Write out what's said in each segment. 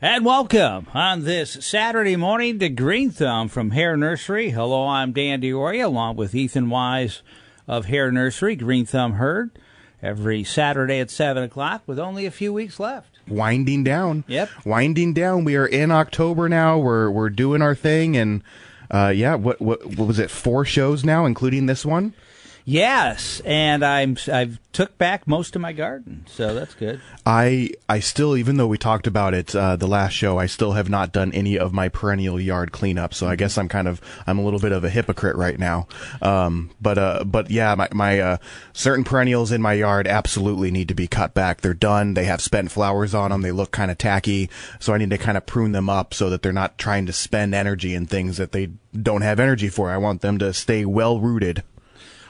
And welcome on this Saturday morning to Green Thumb from Hare Nursery. Hello, I'm Dan Dioria along with Ethan Wise of Hare Nursery, Green Thumb Heard, every Saturday at 7 o'clock with only a few weeks left. Winding down. Yep. Winding down. We are in October now. We're we're doing our thing and uh, yeah, what, what what was it? Four shows now, including this one. Yes, and I'm I've took back most of my garden, so that's good. I I still, even though we talked about it uh, the last show, I still have not done any of my perennial yard cleanup. So I guess I'm kind of I'm a little bit of a hypocrite right now. Um, but uh, but yeah, my my uh, certain perennials in my yard absolutely need to be cut back. They're done. They have spent flowers on them. They look kind of tacky. So I need to kind of prune them up so that they're not trying to spend energy in things that they don't have energy for. I want them to stay well rooted.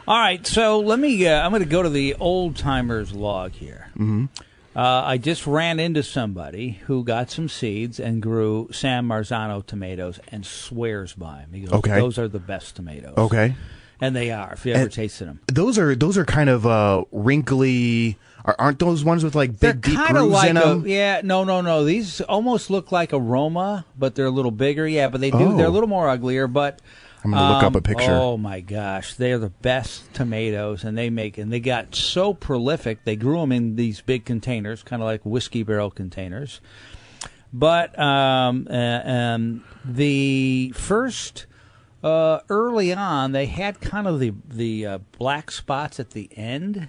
All right, so let me. Uh, I'm going to go to the old timers log here. Mm-hmm. Uh, I just ran into somebody who got some seeds and grew San Marzano tomatoes and swears by them. He goes, Okay. "Those are the best tomatoes." Okay. and they are. If you ever And- tasted them, Those are those are kind of uh, wrinkly. Are, aren't those ones with like they're big deep kind grooves like in a them? yeah. No, no, no. These almost look like aroma, but they're a little bigger. Yeah, but they do. Oh. They're a little more uglier, but. I'm gonna look up a Um, picture. Oh my gosh, they're the best tomatoes, and they make and they got so prolific. They grew them in these big containers, kind of like whiskey barrel containers. But um, uh, um, the first uh, early on, they had kind of the the uh, black spots at the end.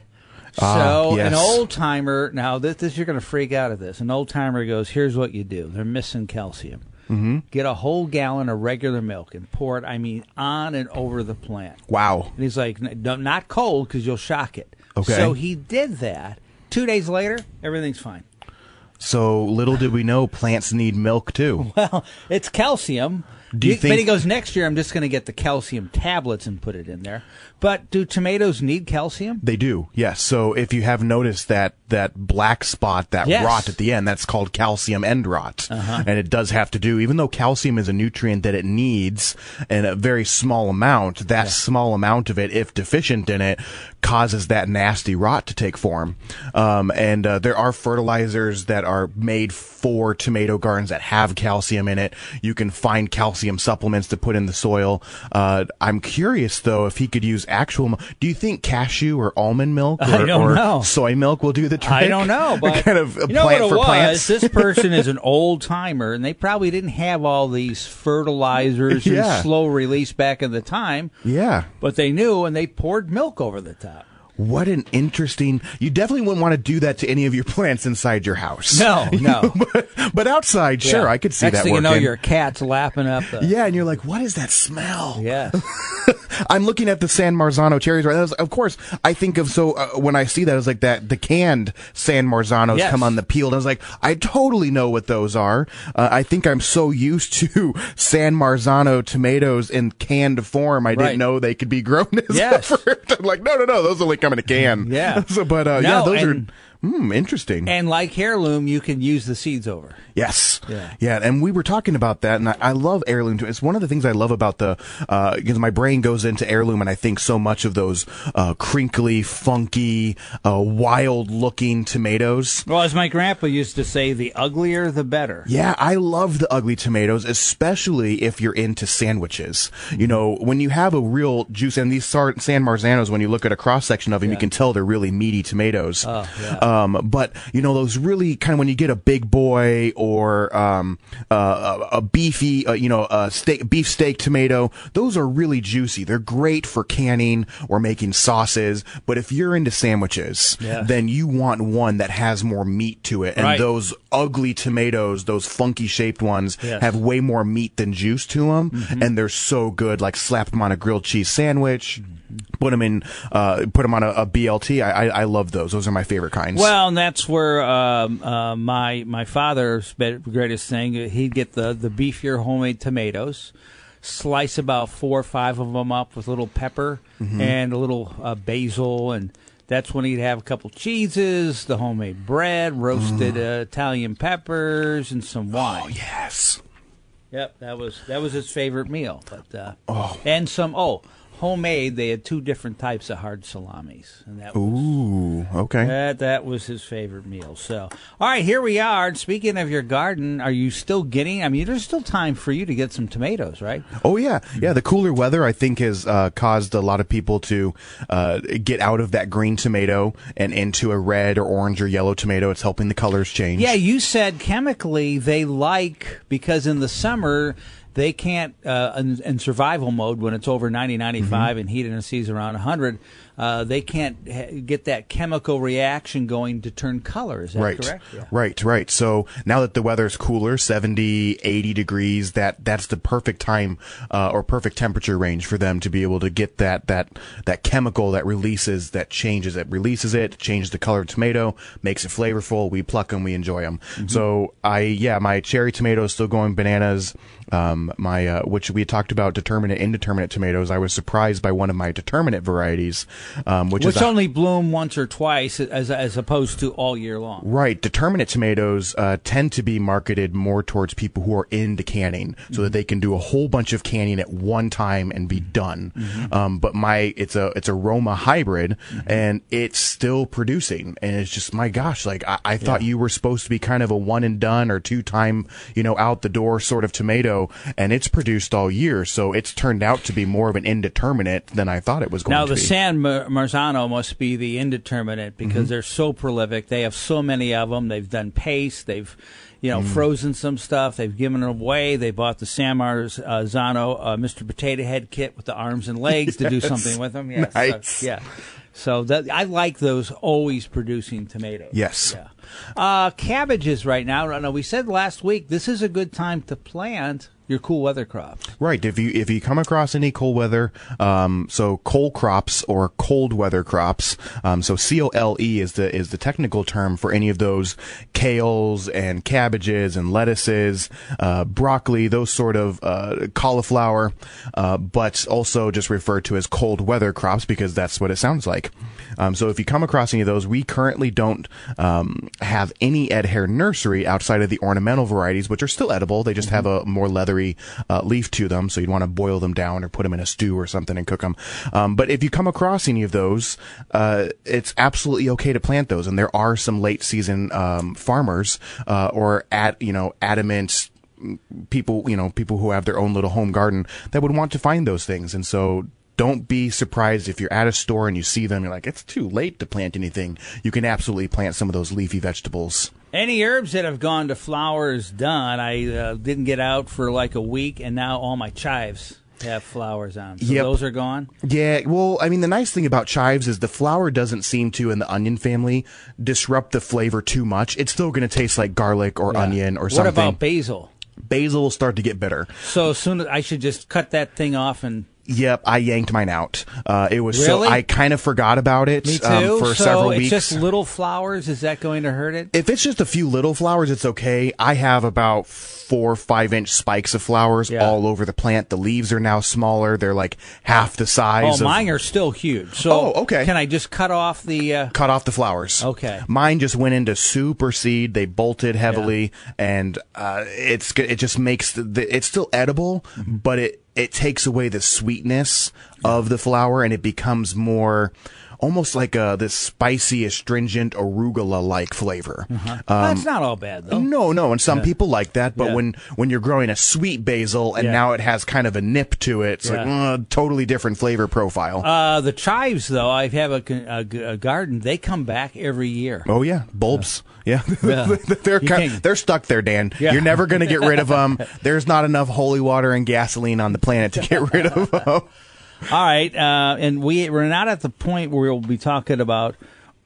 Ah, So yes. an old timer now this, this you're going to freak out at this. An old timer goes, "Here's what you do. They're missing calcium. Mm-hmm. Get a whole gallon of regular milk and pour it. I mean, on and over the plant." Wow. And he's like, no, "Not cold because you'll shock it." Okay. So he did that. Two days later, everything's fine. So little did we know plants need milk too. Well, it's calcium. Do you But think- he goes next year? I'm just going to get the calcium tablets and put it in there. But do tomatoes need calcium? They do, yes. So if you have noticed that that black spot, that Yes. rot at the end, that's called calcium end rot, Uh-huh. and it does have to do. Even though calcium is a nutrient that it needs in a very small amount, that small amount of it, if deficient in it, causes that nasty rot to take form. Um, and uh, there are fertilizers that are made for tomato gardens that have calcium in it. You can find calcium supplements to put in the soil. Uh, I'm curious though if he could use actual. Do you think cashew or almond milk or, or soy milk will do the trick? I don't know, but kind of you know plant what it for was? plants. This person is an old timer, and they probably didn't have all these fertilizers Yeah. and slow release back in the time. yeah. But they knew, and they poured milk over the top. What an interesting. You definitely wouldn't want to do that to any of your plants inside your house. No, no. but, but outside, sure, Yeah. I could see Next that thing working. you know, your cat's lapping up the. yeah, and you're like, what is that smell? Yeah. I'm looking at the San Marzano cherries right now. Of course, I think of so uh, when I see that, it's like that the canned San Marzanos Yes. come on the peel. And I was like, I totally know what those are. Uh, I think I'm so used to San Marzano tomatoes in canned form. I Right. didn't know they could be grown as Yes. a fruit. I'm like, no, no, no, those only come in a can. Yeah. so, but uh, No, yeah, those are hmm, interesting. And like heirloom, you can use the seeds over. Yes. Yeah. Yeah. And we were talking about that, and I, I love heirloom. too. It's one of the things I love about the, uh, because my brain goes into heirloom, and I think so much of those, uh, crinkly, funky, uh, wild looking tomatoes. Well, as my grandpa used to say, the uglier the better. Yeah, I love the ugly tomatoes, especially if you're into sandwiches. You know, when you have a real juice, and these San Marzanos, when you look at a cross section of them, you can tell they're really meaty tomatoes. Oh, yeah. Um, but you know, those really kind of when you get a big boy or um, uh, a, a beefy, uh, you know, a steak, beef steak tomato, those are really juicy. They're great for canning or making sauces. But if you're into sandwiches, Yes. then you want one that has more meat to it, and Right. those ugly tomatoes, those funky shaped ones, Yes. Mm-hmm. have way more meat than juice to them, and they're so good. Like slap them on a grilled cheese sandwich, Mm-hmm. Put them in, uh, put them on a, a BLT. I, I, I love those. Those are my favorite kinds. Well, and that's where um, uh, my my father's greatest thing. He'd get the the beefier homemade tomatoes, slice about four or five of them up with a little pepper Mm-hmm. and a little uh, basil, and that's when he'd have a couple cheeses, the homemade bread, roasted uh, Italian peppers, and some wine. Mm. oh yes. Yep, that was that was his favorite meal. But uh, and some oh homemade. They had two different types of hard salamis, and that was Ooh. okay. That that was his favorite meal. So, all right, here we are. Speaking of your garden, are you still getting? I mean, there's still time for you to get some tomatoes, right? Oh yeah, yeah. The cooler weather, I think, has uh, caused a lot of people to uh, get out of that green tomato and into a red or orange or yellow tomato. It's helping the colors change. Yeah, you said chemically they like because in the summer they can't uh, in, in, survival mode when it's over 90 95 mm-hmm. and heat and seas around 100 uh, they can't ha- get that chemical reaction going to turn color. Is that right. correct? Yeah. Right, right. So now that the weather's cooler, 70, 80 degrees, that that's the perfect time uh, or perfect temperature range for them to be able to get that that that chemical that releases that changes it, releases it, changes the color of tomato, makes it flavorful. We pluck them, we enjoy them. Mm-hmm. So I yeah, my cherry tomato is still going bananas. Um, my uh, which we talked about determinate indeterminate tomatoes. I was surprised by one of my determinate varieties um, which, which is only bloom once or twice as as opposed to all year long. Right. Determinate tomatoes uh, tend to be marketed more towards people who are into canning, so mm-hmm. that they can do a whole bunch of canning at one time and be done. Mm-hmm. Um, but my it's a it's a Roma hybrid, mm-hmm. and it's still producing, and it's just my gosh, like I, I thought yeah. you were supposed to be kind of a one and done or two time, you know, out the door sort of tomato, and it's produced all year, so it's turned out to be more of an indeterminate than I thought it was going now, to be. Now the San Marzano must be the indeterminate because mm-hmm. they're so prolific. They have so many of them. They've done paste. They've you know, mm. frozen some stuff. They've given it away. They bought the San Marzano uh, Mr. Potato Head kit with the arms and legs to do something with them. Yes, nice. yeah. So that I like those always producing tomatoes. Yes. Yeah. Uh, cabbages right now. No, we said last week this is a good time to plant your cool weather crops. Right. If you if you come across any cool weather, um, so cold crops or cold weather crops, um, so C O L E is the is the technical term for any of those kales and cabbages and lettuces, uh, broccoli, those sort of uh, cauliflower, uh, but also just referred to as cold weather crops because that's what it sounds like. Um, so if you come across any of those, we currently don't um, have any Ed Hare nursery outside of the ornamental varieties, which are still edible. They just mm-hmm. have a more leathery uh, leaf to them, so you'd want to boil them down or put them in a stew or something and cook them. Um, but if you come across any of those, uh, it's absolutely okay to plant those. And there are some late season um, farmers uh, or at you know adamant people you know people who have their own little home garden that would want to find those things and so don't be surprised if you're at a store and you see them you're like it's too late to plant anything you can absolutely plant some of those leafy vegetables any herbs that have gone to flowers done, I uh, didn't get out for like a week, and now all my chives have flowers on. So yep. those are gone? Yeah, well, I mean, the nice thing about chives is the flower doesn't seem to, in the onion family, disrupt the flavor too much. It's still going to taste like garlic or yeah. onion or something. What about basil? Basil will start to get bitter. So soon I should just cut that thing off and Yep, I yanked mine out. Uh, it was really? so I kind of forgot about it Me um, too. for so several it's weeks. just little flowers. Is that going to hurt it? If it's just a few little flowers, it's okay. I have about four, five inch spikes of flowers yeah. all over the plant. The leaves are now smaller. They're like half the size. Oh, of... mine are still huge. So oh, okay. Can I just cut off the uh... cut off the flowers? Okay. Mine just went into super seed. They bolted heavily, yeah. and uh, it's it just makes the, the it's still edible, mm-hmm. but it it takes away the sweetness of the flower and it becomes more almost like a this spicy, astringent arugula like flavor. Uh-huh. Um, That's not all bad though. No, no, and some yeah. people like that. But yeah. when when you're growing a sweet basil and yeah. now it has kind of a nip to it, it's like uh, totally different flavor profile. Uh, the chives though, I have a, a, a, garden. They come back every year. Oh yeah, bulbs. Yeah, they're kind, they're stuck there, Dan. You're never going to get rid of them. There's not enough holy water and gasoline on the planet to get rid of them. All right, uh, and we we're not at the point where we'll be talking about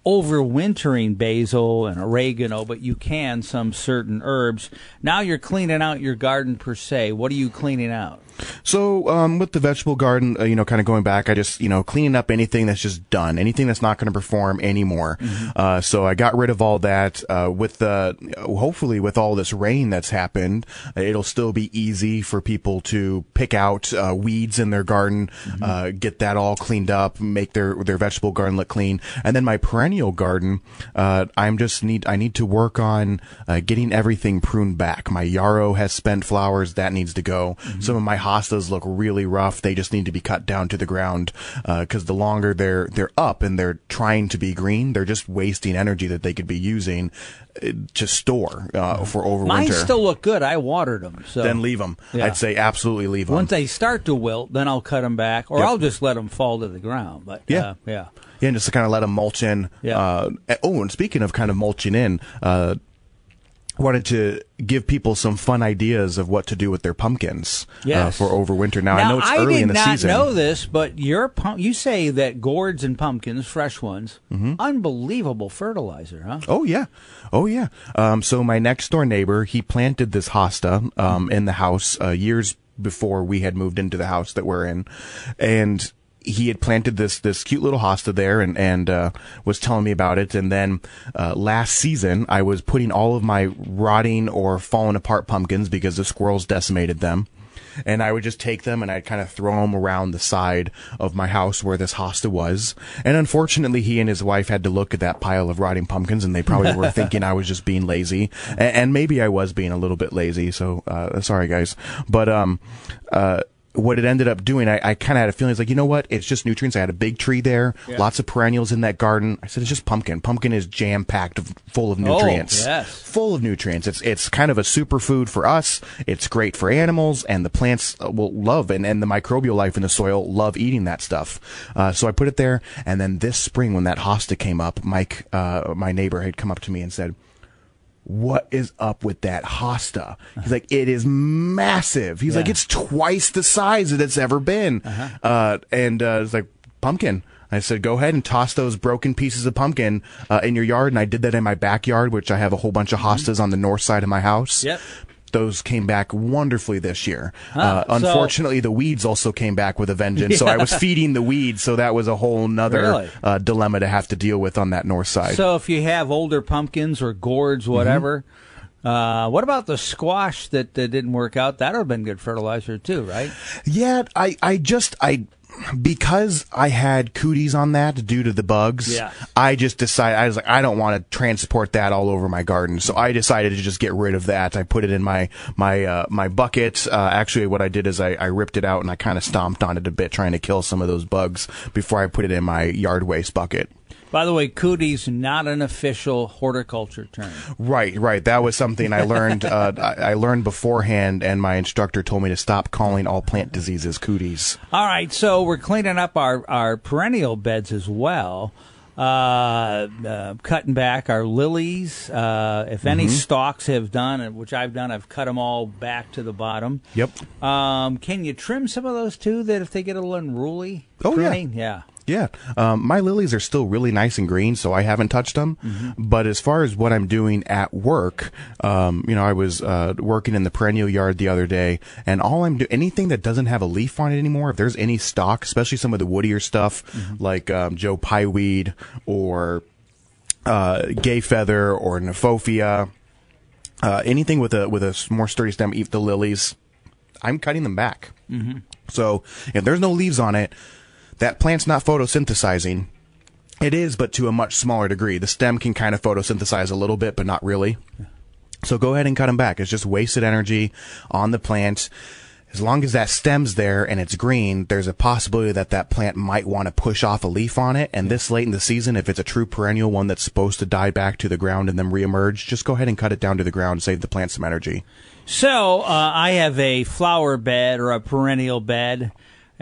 overwintering basil and oregano, but you can some certain herbs. Now you're cleaning out your garden per se. What are you cleaning out? So um, with the vegetable garden, uh, you know, kind of going back, I just you know cleaning up anything that's just done, anything that's not going to perform anymore. Mm-hmm. Uh, so I got rid of all that. Uh, with the hopefully with all this rain that's happened, it'll still be easy for people to pick out uh, weeds in their garden, mm-hmm. Uh, get that all cleaned up, make their their vegetable garden look clean, and then my perennial garden, uh, I'm just need I need to work on uh, getting everything pruned back. My yarrow has spent flowers that needs to go. Mm-hmm. Some of my hostas look really rough. They just need to be cut down to the ground because the longer they're they're up and they're trying to be green, they're just wasting energy that they could be using uh, to store uh, for overwinter. Mine still look good. I watered them. So then leave them. Yeah. I'd say absolutely leave them. once they start to wilt, then I'll cut them back, or Yep. I'll just let them fall to the ground. But Yeah. uh, yeah. Yeah, and just to kind of let them mulch in. Yeah. Uh, oh, and speaking of kind of mulching in, uh, wanted to give people some fun ideas of what to do with their pumpkins uh, Yes. for overwinter. Now, I know it's early did in the not season. know this, but your pump, you say that gourds and pumpkins, fresh ones, Mm-hmm. unbelievable fertilizer, huh? Oh yeah, oh yeah. Um, so my next door neighbor, he planted this hosta um, in the house uh, years before we had moved into the house that we're in, and he had planted this this cute little hosta there, and and uh, was telling me about it. And then uh, last season, I was putting all of my rotting or falling apart pumpkins because the squirrels decimated them. And I would just take them and I'd kind of throw them around the side of my house where this hosta was. And unfortunately, he and his wife had to look at that pile of rotting pumpkins and they probably were thinking I was just being lazy. And, and maybe I was being a little bit lazy. So, uh, sorry guys. But, um, uh, what it ended up doing, I, I kind of had a feeling, it's like, you know what? It's just nutrients. I had a big tree there, Yeah. lots of perennials in that garden. I said, it's just pumpkin. Pumpkin is jam packed, full of nutrients Oh, yes. full of nutrients. It's it's kind of a superfood for us. It's great for animals, and the plants uh, will love and, and the microbial life in the soil love eating that stuff. Uh, so I put it there, and then this spring when that hosta came up, Mike, uh, my neighbor, had come up to me and said. What is up with that hosta? He's like, it is massive. He's like, it's twice the size that it's ever been. uh and uh, it's like pumpkin. I said, go ahead and toss those broken pieces of pumpkin uh, in your yard. And I did that in my backyard, which I have a whole bunch of hostas on the north side of my house. Yep. Those came back wonderfully this year. Huh, uh, so- unfortunately, the weeds also came back with a vengeance. So I was feeding the weeds. So that was a whole nother Really? uh, dilemma to have to deal with on that north side. So if you have older pumpkins or gourds, whatever, Mm-hmm. uh, what about the squash that, that didn't work out? That would have been good fertilizer too, right? Yeah, I, I just, I, because I had cooties on that due to the bugs, Yeah. I just decided, I was like, I don't want to transport that all over my garden. So I decided to just get rid of that. I put it in my, my, uh, my bucket. Uh, actually what I did is I, I ripped it out and I kind of stomped on it a bit trying to kill some of those bugs before I put it in my yard waste bucket. By the way, cooties not an official horticulture term. Right, right. That was something I learned. Uh, I, I learned beforehand, and my instructor told me to stop calling all plant diseases cooties. All right, so we're cleaning up our, our perennial beds as well. Uh, uh, cutting back our lilies. Uh, if any Mm-hmm. stalks have done, which I've done, I've cut them all back to the bottom. Yep. Um, can you trim some of those too? That if they get a little unruly. Oh, pruning? yeah. Yeah, um, my lilies are still really nice and green, so I haven't touched them. But as far as what I'm doing at work, um, you know, I was uh, working in the perennial yard the other day, and all I'm doing, anything that doesn't have a leaf on it anymore, if there's any stock, especially some of the woodier stuff like um, Joe Pye weed or uh, gay feather or Kniphofia, uh, anything with a with a more sturdy stem, eat the lilies. I'm cutting them back. Mm-hmm. So if there's no leaves on it, that plant's not photosynthesizing. It is, but to a much smaller degree. The stem can kind of photosynthesize a little bit, but not really. So go ahead and cut them back. It's just wasted energy on the plant. As long as that stem's there and it's green, there's a possibility that that plant might want to push off a leaf on it. And this late in the season, if it's a true perennial one that's supposed to die back to the ground and then reemerge, just go ahead and cut it down to the ground, save the plant some energy. So uh, I have a flower bed or a perennial bed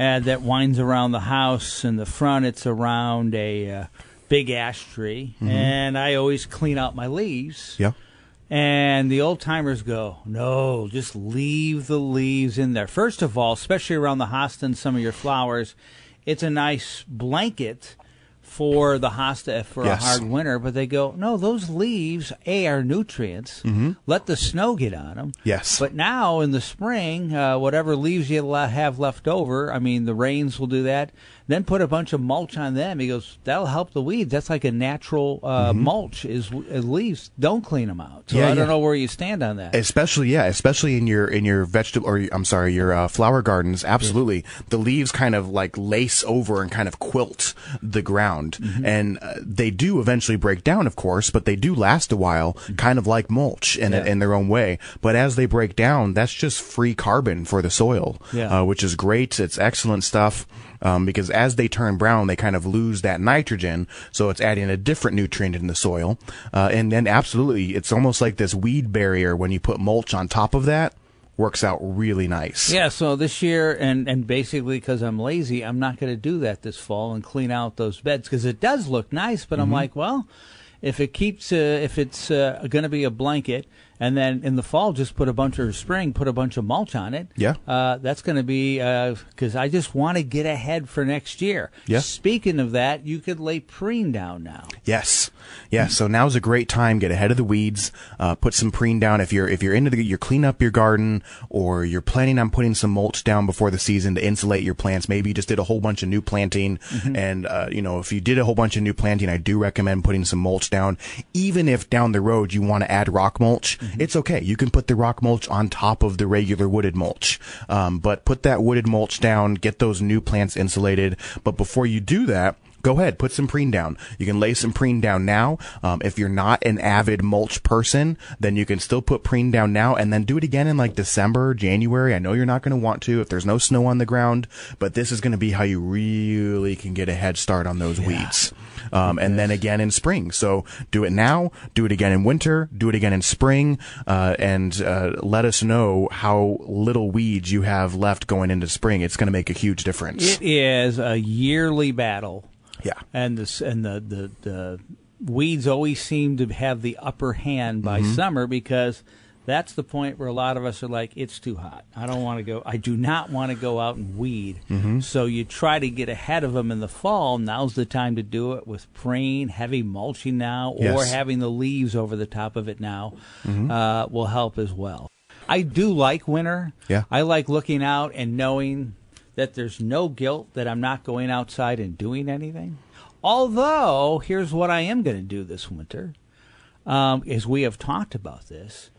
uh, that winds around the house. In the front, it's around a uh, big ash tree, and I always clean out my leaves. Yeah. And the old timers go, no, just leave the leaves in there. First of all, especially around the hosta and some of your flowers, it's a nice blanket for the hosta for Yes. a hard winter. But they go, no, those leaves, A, are nutrients. Let the snow get on them. Yes. But now in the spring, uh, whatever leaves you have left over, I mean, the rains will do that. Then put a bunch of mulch on them. He goes, that'll help the weeds. That's like a natural uh, mulch is, is leaves. Don't clean them out. So Yeah, I don't know where you stand on that. Especially, yeah, especially in your in your vegetable or I'm sorry, your uh, flower gardens. Absolutely, the leaves kind of like lace over and kind of quilt the ground. ground. And uh, they do eventually break down, of course, but they do last a while, kind of like mulch in, Yeah. in their own way. But as they break down, that's just free carbon for the soil, Yeah. uh, which is great. It's excellent stuff. Um, because as they turn brown, they kind of lose that nitrogen, so it's adding a different nutrient in the soil. Uh, and then absolutely, it's almost like this weed barrier when you put mulch on top of that. Works out really nice. Yeah, so this year, and, and basically because I'm lazy, I'm not going to do that this fall and clean out those beds because it does look nice. But Mm-hmm. I'm like, well, if it keeps, uh, if it's uh, going to be a blanket, and then in the fall just put a bunch of spring, put a bunch of mulch on it. Yeah. uh, that's going to be because I just want to get ahead for next year. Yeah. Speaking of that, you could lay preen down now. Yes, yeah. So now's a great time. Get ahead of the weeds. Uh, put some preen down if you're if you're into the you're clean up your garden or you're planning on putting some mulch down before the season to insulate your plants. Maybe you just did a whole bunch of new planting, and uh, you know if you did a whole bunch of new planting, I do recommend putting some mulch down. Even if down the road you want to add rock mulch, it's okay. You can put the rock mulch on top of the regular wooded mulch, um, but put that wooded mulch down. Get those new plants insulated. But before you do that go ahead, put some preen down. You can lay some preen down now. Um, if you're not an avid mulch person, then you can still put preen down now and then do it again in like December, January. I know you're not going to want to if there's no snow on the ground, but this is going to be how you really can get a head start on those weeds. Um, and then again in spring. So do it now, do it again in winter, do it again in spring, uh, and uh, let us know how little weeds you have left going into spring. It's going to make a huge difference. It is a yearly battle. yeah. and the and the, the the weeds always seem to have the upper hand by Mm-hmm. summer because that's the point where a lot of us are like, it's too hot. I don't want to go. I do not want to go out and weed. Mm-hmm. So you try to get ahead of them in the fall. Now's the time to do it with preen, heavy mulching now, or Yes. having the leaves over the top of it now Mm-hmm. uh, will help as well. I do like winter. Yeah. I like looking out and knowing that there's no guilt that I'm not going outside and doing anything. Although, here's what I am going to do this winter, um, as we have talked about this.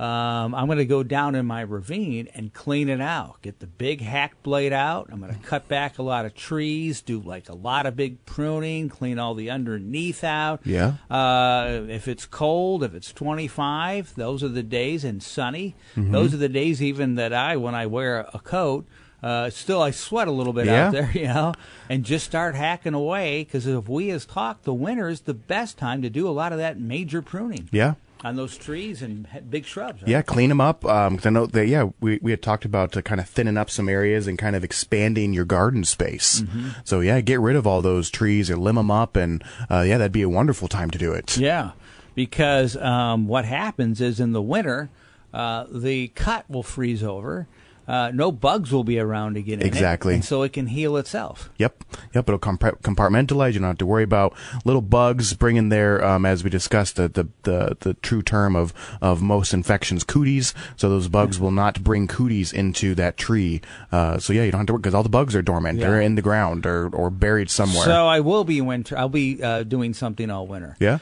Um, I'm going to go down in my ravine and clean it out. Get the big hack blade out. I'm going to cut back a lot of trees, do like a lot of big pruning, clean all the underneath out. Yeah. Uh, if it's cold, if it's 25, those are the days, and sunny. Mm-hmm. Those are the days even that I, when I wear a coat, uh, still I sweat a little bit Yeah. out there, you know, and just start hacking away. Because if we has talked, the winter is the best time to do a lot of that major pruning Yeah. On those trees and big shrubs. right? Yeah, clean them up. Um I know that. Yeah, we we had talked about uh, kind of thinning up some areas and kind of expanding your garden space. Mm-hmm. So yeah, get rid of all those trees or limb them up, and uh, yeah, that'd be a wonderful time to do it. Yeah, because um, what happens is in the winter, uh, the cut will freeze over. Uh, no bugs will be around again. in it, Exactly. and so it can heal itself. Yep, yep. It'll compart- compartmentalize. You don't have to worry about little bugs bringing their, um, as we discussed, the, the the the true term of of most infections, cooties. So those bugs will not bring cooties into that tree. Uh, so yeah, you don't have to worry because all the bugs are dormant. Yeah. They're in the ground or or buried somewhere. So I will be winter. I'll be uh, doing something all winter. yeah.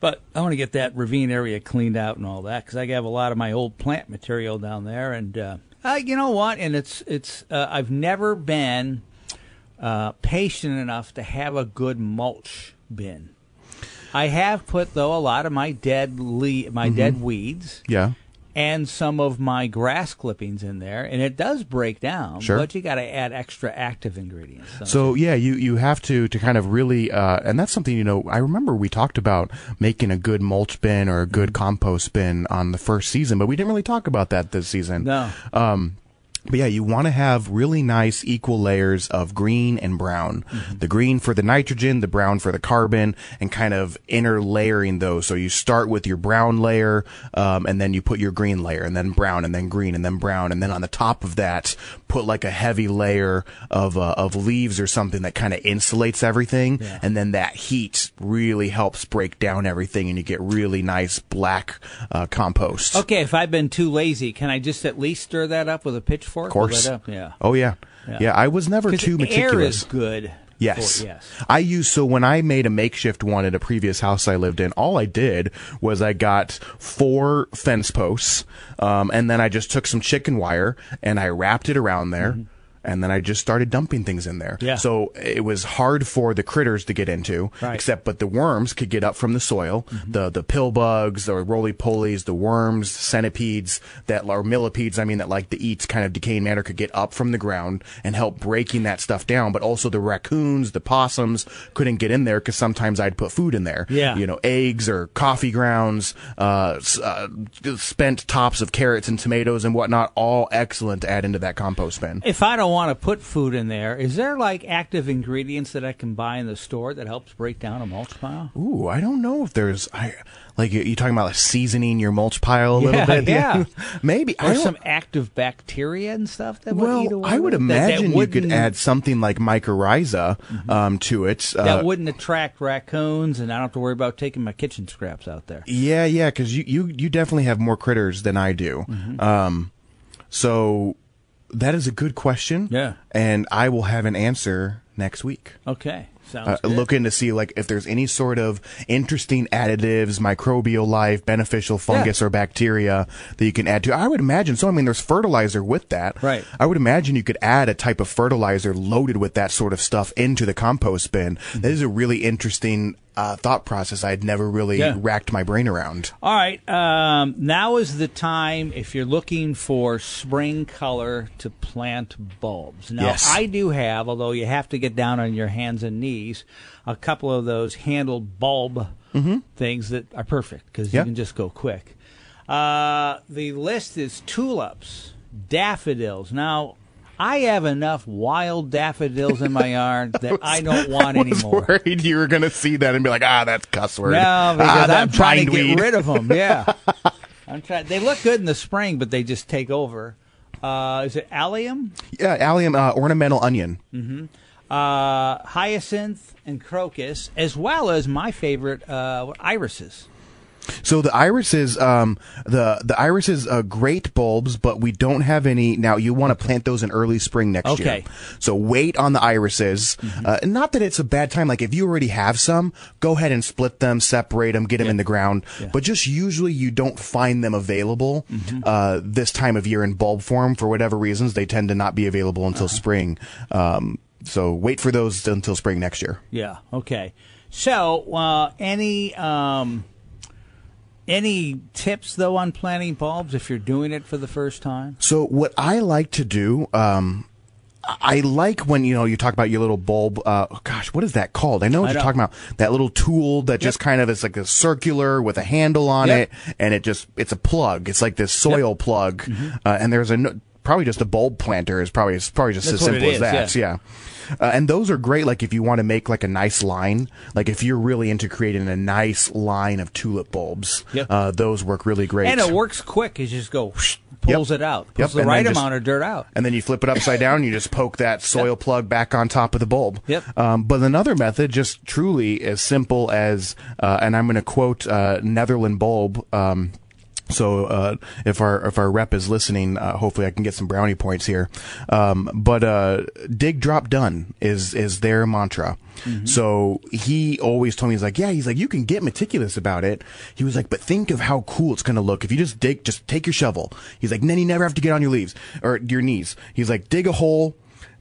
But I want to get that ravine area cleaned out and all that because I have a lot of my old plant material down there. And uh, uh, you know what? And it's it's uh, I've never been uh, patient enough to have a good mulch bin. I have put though a lot of my dead le- my dead weeds Yeah. And some of my grass clippings in there, and it does break down. Sure. But you got to add extra active ingredients. don't So yeah, you you have to to kind of really, uh, and that's something you know. I remember we talked about making a good mulch bin or a good Mm-hmm. compost bin on the first season, but we didn't really talk about that this season. No. Um, but yeah, you want to have really nice equal layers of green and brown. Mm-hmm. The green for the nitrogen, the brown for the carbon, and kind of interlayering those. So you start with your brown layer, um, and then you put your green layer, and then brown, and then green, and then brown, and then on the top of that, put like a heavy layer of uh, of leaves or something that kind of insulates everything, Yeah. and then that heat really helps break down everything, and you get really nice black uh, compost. Okay, if I've been too lazy, can I just at least stir that up with a pitchfork? Of course. Up? Yeah. Oh yeah. Yeah. yeah. I was never too the meticulous. air is good. Yes. for- yes. I used so when I made a makeshift one at a previous house I lived in, all I did was I got four fence posts, um, and then I just took some chicken wire and I wrapped it around there. And then I just started dumping things in there. Yeah. So it was hard for the critters to get into, Right. Mm-hmm. except but the worms could get up from the soil. The the pill bugs, the roly polies, the worms, centipedes that or millipedes, I mean that like the eats kind of decaying matter could get up from the ground and help breaking that stuff down. But also the raccoons, the possums couldn't get in there because sometimes I'd put food in there. Yeah. You know, eggs or coffee grounds, uh, uh, spent tops of carrots and tomatoes and whatnot, all excellent to add into that compost bin. If I don't want to put food in there, is there like active ingredients that I can buy in the store that helps break down a mulch pile? Ooh, I don't know if there's I like you talking about like seasoning your mulch pile a little Yeah, bit. yeah. maybe. Or some active bacteria and stuff that would eat well, away I would it? That- that imagine you could add something like mycorrhiza um, to it. Uh, that wouldn't attract raccoons, and I don't have to worry about taking my kitchen scraps out there. Yeah, yeah, because you, you you definitely have more critters than I do. Mm-hmm. Um, so that is a good question. Yeah. and I will have an answer next week. Okay, sounds Uh, good. looking to see like if there's any sort of interesting additives, microbial life, beneficial fungus Yeah. or bacteria that you can add to. I would imagine so. I mean, there's fertilizer with that. Right. I would imagine you could add a type of fertilizer loaded with that sort of stuff into the compost bin. Mm-hmm. That is a really interesting uh, thought process. I'd never really Yeah. racked my brain around. All right. Um, now is the time if you're looking for spring color to plant bulbs. Now, Yes. I do have, although you have to get down on your hands and knees, a couple of those handled bulb things that are perfect because Mm-hmm. You can just go quick. Uh, the list is tulips, daffodils. Now, I have enough wild daffodils in my yard that I don't want I was anymore. worried you were going to see that and be like, ah, that's cuss word. No, ah, because that I'm trying to bindweed." get rid of them. Yeah, I'm trying. They look good in the spring, but they just take over. Uh, is it allium, Yeah, allium uh, ornamental onion. uh, hyacinth, and crocus, as well as my favorite uh, irises? So the irises, um, the the irises, uh, great bulbs, but we don't have any now. You want to plant those in early spring next Okay. year. So wait on the irises. Uh, not that it's a bad time. Like if you already have some, go ahead and split them, separate them, get them in the ground. But just usually you don't find them available uh, this time of year in bulb form for whatever reasons. They tend to not be available until spring. Um, so wait for those until spring next year. Yeah. Okay. So, uh, any um, any tips though on planting bulbs if you're doing it for the first time? So what I like to do, um, I like when you know you talk about your little bulb. Uh, gosh, what is that called? I know what I you're talking about. That little tool that just kind of is like a circular with a handle on Yep. it, and it just it's a plug. It's like this soil plug, Mm-hmm. uh, and there's a probably just a bulb planter is probably it's probably just That's as simple as that. yeah. Yeah. Uh, and those are great, like if you want to make like a nice line, like if you're really into creating a nice line of tulip bulbs, Yep. uh, those work really great. And it works quick. You just go whoosh, pulls it out, pulls Yep, the and right just- amount of dirt out. and then you flip it upside down and you just poke that soil plug back on top of the bulb. Yep. Um, but another method, just truly as simple as, uh, and I'm going to quote uh, Netherland Bulb. Um, so uh, if our if our rep is listening, uh, hopefully I can get some brownie points here. Um, but uh, dig drop done is is their mantra. So he always told me he's like, yeah, he's like, you can get meticulous about it. He was like, but think of how cool it's gonna look if you just dig, just take your shovel. He's like, then you never have to get on your leaves or your knees. He's like, dig a hole,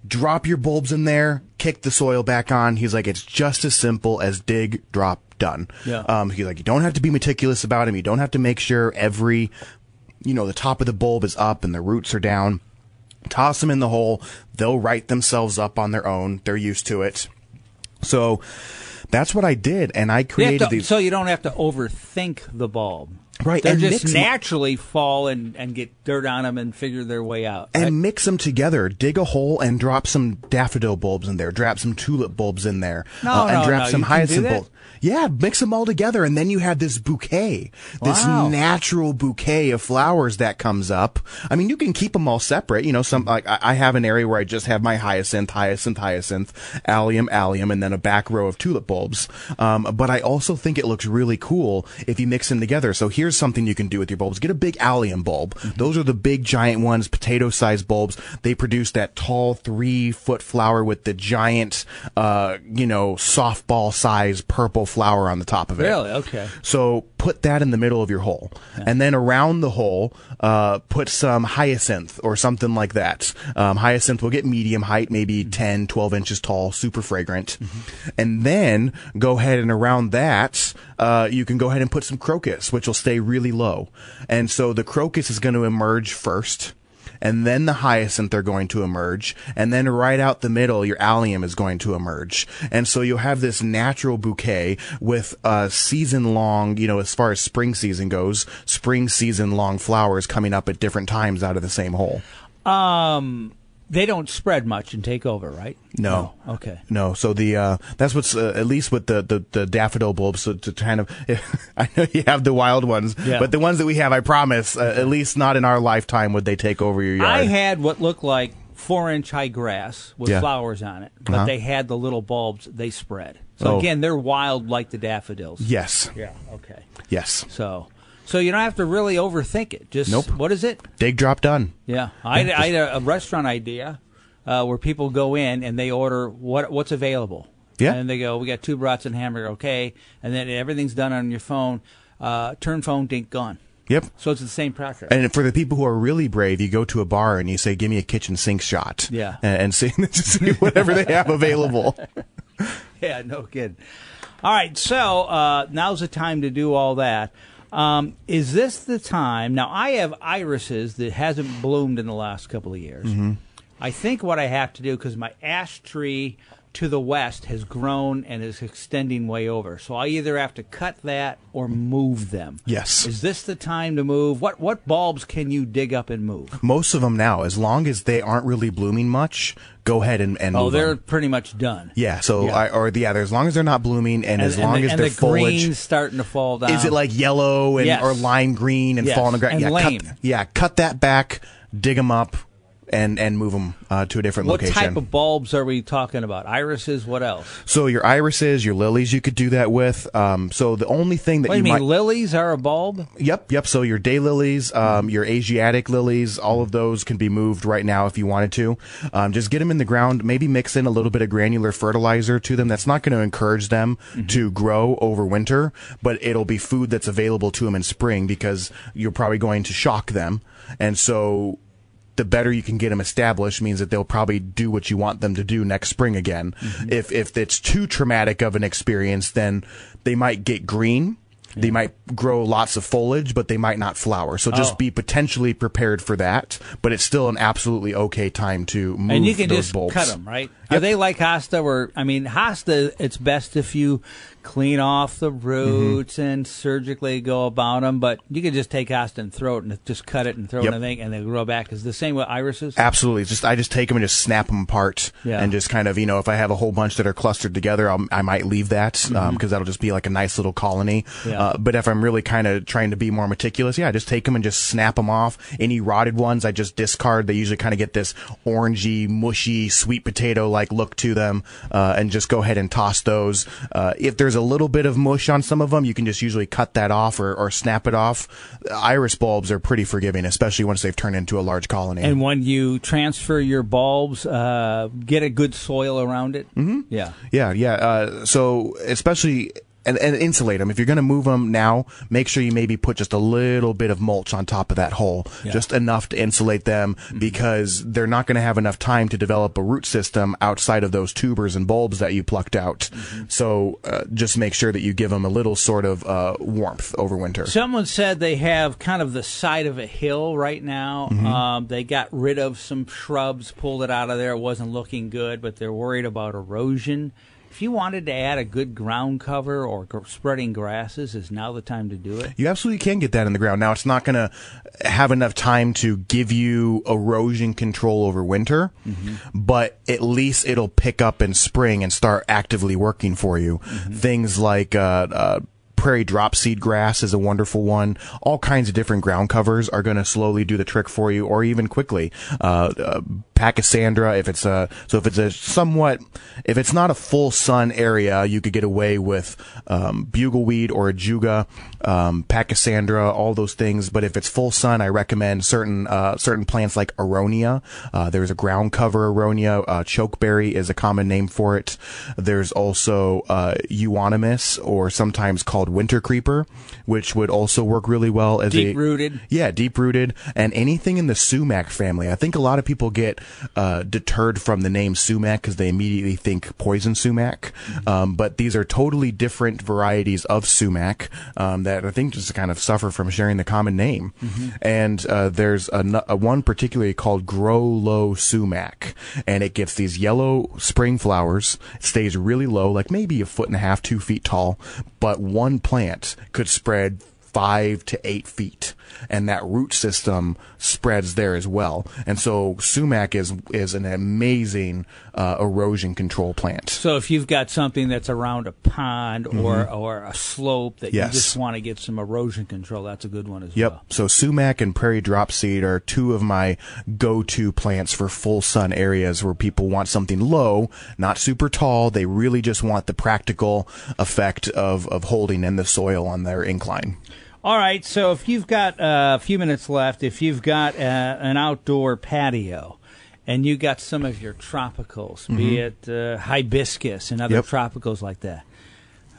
drop your bulbs in there, kick the soil back on. He's like, it's just as simple as dig, drop, done. Yeah. Um, he's like, you don't have to be meticulous about him. You don't have to make sure every, you know, the top of the bulb is up and the roots are down. Toss them in the hole. They'll right themselves up on their own. They're used to it. So that's what I did, and I created to- these. so you don't have to overthink the bulb. Right, They and just naturally fall and, and get dirt on them and figure their way out. and right? mix them together. Dig a hole and drop some daffodil bulbs in there. Drop some tulip bulbs in there. No, uh, and no, drop no, some you can do hyacinth bulbs. Yeah, mix them all together, and then you have this bouquet, this Wow. natural bouquet of flowers that comes up. I mean, you can keep them all separate. You know, some like I I have an area where I just have my hyacinth, hyacinth, hyacinth, allium, allium, and then a back row of tulip bulbs. Um, but I also think it looks really cool if you mix them together. So here's something you can do with your bulbs. Get a big allium bulb. Those are the big giant ones, potato sized bulbs. They produce that tall three foot flower with the giant, uh, you know, softball size purple flower on the top of it. Really? Okay. So put that in the middle of your hole, and then around the hole, uh, put some hyacinth or something like that. Um, hyacinth will get medium height, maybe 10, 12 inches tall, super fragrant. And then go ahead and around that, uh, you can go ahead and put some crocus, which will stay really low. And so the crocus is going to emerge first and then the hyacinth are going to emerge, and then right out the middle, your allium is going to emerge. And so you'll have this natural bouquet with a season long, you know, as far as spring season goes, spring season long flowers coming up at different times out of the same hole. Um, they don't spread much and take over, right? No. Oh, okay. No, so the uh, that's what's uh, at least with the, the, the daffodil bulbs. So to kind of, I know you have the wild ones, Yeah. but the ones that we have, I promise, uh, at least not in our lifetime would they take over your yard. I had what looked like four inch high grass with Yeah. flowers on it, but Uh-huh. they had the little bulbs. They spread. So Oh. again, they're wild like the daffodils. yes, Yeah. Okay. yes. So, so you don't have to really overthink it. Just Nope. what is it? Dig, drop, done. Yeah, I, had, Yeah, I had a, a restaurant idea uh, where people go in and they order what what's available. Yeah. and they go, "We got two brats and hamburger, okay," and then everything's done on your phone. Uh, turn phone, dink, gone. Yep. So it's the same process. And for the people who are really brave, you go to a bar and you say, "Give me a kitchen sink shot." Yeah. and, and see, see whatever they have available. yeah, no kidding. All right, so uh, now's the time to do all that. Um, is this the time? Now, I have irises that hasn't bloomed in the last couple of years. I think what I have to do because my ash tree to the west has grown and is extending way over, so I either have to cut that or move them. Yes. Is this the time to move? What what bulbs can you dig up and move? Most of them now, as long as they aren't really blooming much, go ahead and, and Oh, they're them. pretty much done. Yeah. So Yeah. I or the yeah, as long as they're not blooming and, as long the, as and their the foliage green's starting to fall down. is it like yellow and Yes. or lime green and Yes, fall on the ground? and yeah, lame. cut yeah, cut that back, dig them up, and and move them uh, to a different What location. What type of bulbs are we talking about? Irises. What else? so your irises, your lilies, you could do that with. Um, so the only thing that What you you mean? might Lilies are a bulb? Yep, yep. So your daylilies, um, your Asiatic lilies, all of those can be moved right now if you wanted to. Um, just get them in the ground. Maybe mix in a little bit of granular fertilizer to them. That's not going to encourage them to grow over winter, but it'll be food that's available to them in spring because you're probably going to shock them. And so the better you can get them established means that they'll probably do what you want them to do next spring again. Mm-hmm. If if it's too traumatic of an experience, then they might get green. They might grow lots of foliage, but they might not flower. So just Oh. be potentially prepared for that. But it's still an absolutely okay time to move and you can those just bulbs. cut them, right? Are they like hosta? Where I mean, hosta, it's best if you clean off the roots Mm-hmm. and surgically go about them. But you can just take hosta and throw it and just cut it and throw Yep. it in a thing, and they grow back. Is the same with irises? Absolutely. Just I just take them and just snap them apart, Yeah. and just kind of you know if I have a whole bunch that are clustered together, I'll, I might leave that because that'll just be like a nice little colony. Mm-hmm. Yeah. Uh, but if I'm really kind of trying to be more meticulous, yeah, I just take them and just snap them off. Any rotted ones, I just discard. They usually kind of get this orangey, mushy, sweet potato like look to them, uh, and just go ahead and toss those. Uh, if there's a little bit of mush on some of them, you can just usually cut that off or, or snap it off. Iris bulbs are pretty forgiving, especially once they've turned into a large colony. And when you transfer your bulbs, uh, get a good soil around it. Mm-hmm. Yeah. Yeah, yeah. Uh, so especially and, and insulate them. If you're going to move them now, make sure you maybe put just a little bit of mulch on top of that hole, Yeah. Mm-hmm. just enough to insulate them because they're not going to have enough time to develop a root system outside of those tubers and bulbs that you plucked out. Mm-hmm. So uh, just make sure that you give them a little sort of uh, warmth over winter. Someone said they have kind of the side of a hill right now. Mm-hmm. Um, they got rid of some shrubs, pulled it out of there. It wasn't looking good, but they're worried about erosion. If you wanted to add a good ground cover or spreading grasses, is now the time to do it. You absolutely can get that in the ground. Now, it's not going to have enough time to give you erosion control over winter, but at least it'll pick up in spring and start actively working for you. Things like, uh, uh, Prairie drop seed grass is a wonderful one. All kinds of different ground covers are going to slowly do the trick for you, or even quickly. Uh, uh, pachysandra. If it's a so if it's a somewhat if it's not a full sun area, you could get away with um, bugleweed or ajuga, um, pachysandra, all those things. But if it's full sun, I recommend certain uh, certain plants like aronia. Uh, there's a ground cover aronia. Uh, chokeberry is a common name for it. There's also uh, euonymus, or sometimes called winter creeper, which would also work really well as Deep a rooted. yeah, deep rooted, and anything in the sumac family. I think a lot of people get uh, deterred from the name sumac because they immediately think poison sumac. Um, but these are totally different varieties of sumac um, that I think just kind of suffer from sharing the common name. And uh, there's a, a one particularly called Gro-Low Sumac, and it gets these yellow spring flowers. It stays really low, like maybe a foot and a half, two feet tall, but one plant could spread five to eight feet, and that root system spreads there as well. And so sumac is is an amazing uh, erosion control plant. So if you've got something that's around a pond or or a slope that Mm-hmm. Yes. you just want to get some erosion control, that's a good one as Yep. well. So sumac and prairie dropseed are two of my go-to plants for full sun areas where people want something low, not super tall. They really just want the practical effect of of holding in the soil on their incline. All right, so if you've got uh, a few minutes left, if you've got uh, an outdoor patio and you got some of your tropicals, be it uh, hibiscus and other Mm-hmm. Yep. tropicals like that,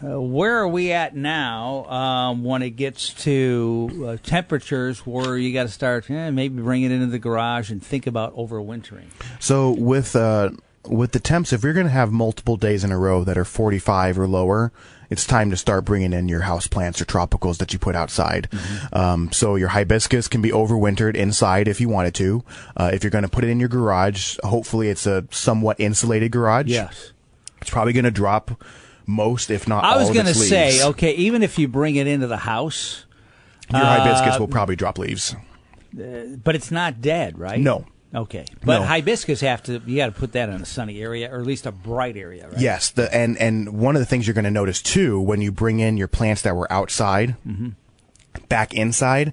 uh, where are we at now um, when it gets to uh, temperatures where you got to start eh, maybe bring it into the garage and think about overwintering? So with uh, with the temps, if you're going to have multiple days in a row that are 45 or lower, it's time to start bringing in your house plants or tropicals that you put outside. Um, so your hibiscus can be overwintered inside if you wanted to. Uh, if you're going to put it in your garage, hopefully it's a somewhat insulated garage. Yes. It's probably going to drop most, if not I was going to say, okay, even if you bring it into the house, your uh, hibiscus will probably drop leaves. but it's not dead, right? No. Okay, but No. hibiscus have to you got to put that in a sunny area or at least a bright area, right? Yes, the and and one of the things you're going to notice too when you bring in your plants that were outside Mm-hmm. back inside,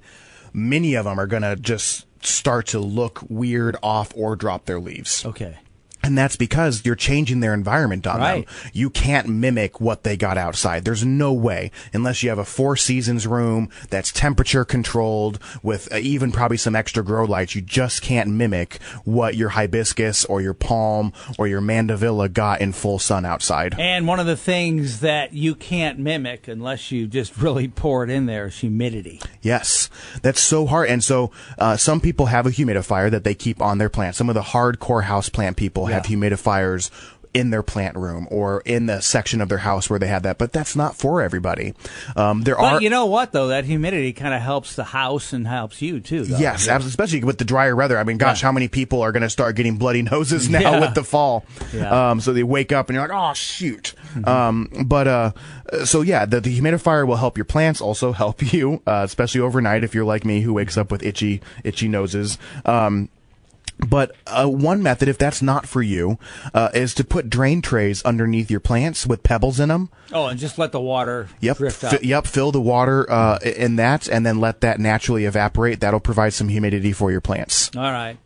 many of them are going to just start to look weird off or drop their leaves. Okay. And that's because you're changing their environment on Right. them. You can't mimic what they got outside. There's no way unless you have a four seasons room that's temperature controlled with uh, even probably some extra grow lights. You just can't mimic what your hibiscus or your palm or your mandevilla got in full sun outside. And one of the things that you can't mimic unless you just really pour it in there is humidity. Yes, that's so hard. And so, uh, some people have a humidifier that they keep on their plant. Some of the hardcore house plant people have humidifiers in their plant room or in the section of their house where they have that. But that's not for everybody. Um, there But are. you know what though, that humidity kind of helps the house and helps you too. Though. Yes, abs- especially with the drier weather. I mean, gosh, Yeah. how many people are going to start getting bloody noses now Yeah. with the fall? Yeah. Um, so they wake up and you're like, oh shoot. Um, but uh, so yeah, the, the humidifier will help your plants, also help you, uh, especially overnight if you're like me who wakes up with itchy, itchy noses. Um, but uh, one method, if that's not for you, uh, is to put drain trays underneath your plants with pebbles in them. Oh, and just let the water Yep. drift up. yep. Fill the water uh, in that, and then let that naturally evaporate. That'll provide some humidity for your plants. All right.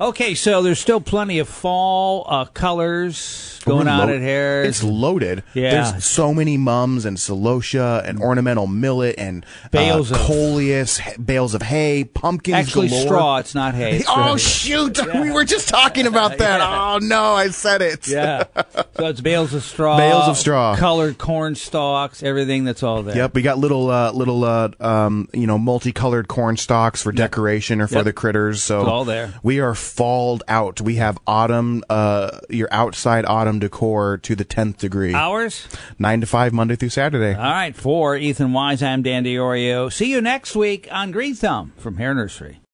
Okay, so there's still plenty of fall uh, colors going We're on lo- at Harris. It's loaded. Yeah. There's so many mums and celosia and ornamental millet and Bales uh, of- coleus, ha- bales of hay, pumpkins Actually, galore. straw. It's not hay. It's Oh shoot! We were just talking about that. Yeah. Oh no, I said it. Yeah. So it's bales of straw. Bales of straw. Colored corn stalks, everything that's all there. Yep, we got little, uh, little, uh, um, you know, multicolored corn stalks for decoration or for Yep. the critters. So It's all there. We are falled out. We have autumn, uh, your outside autumn decor to the tenth degree. Hours? Nine to five, Monday through Saturday. All right. For Ethan Wise, I'm Dan DiOrio. See you next week on Green Thumb from Hair Nursery.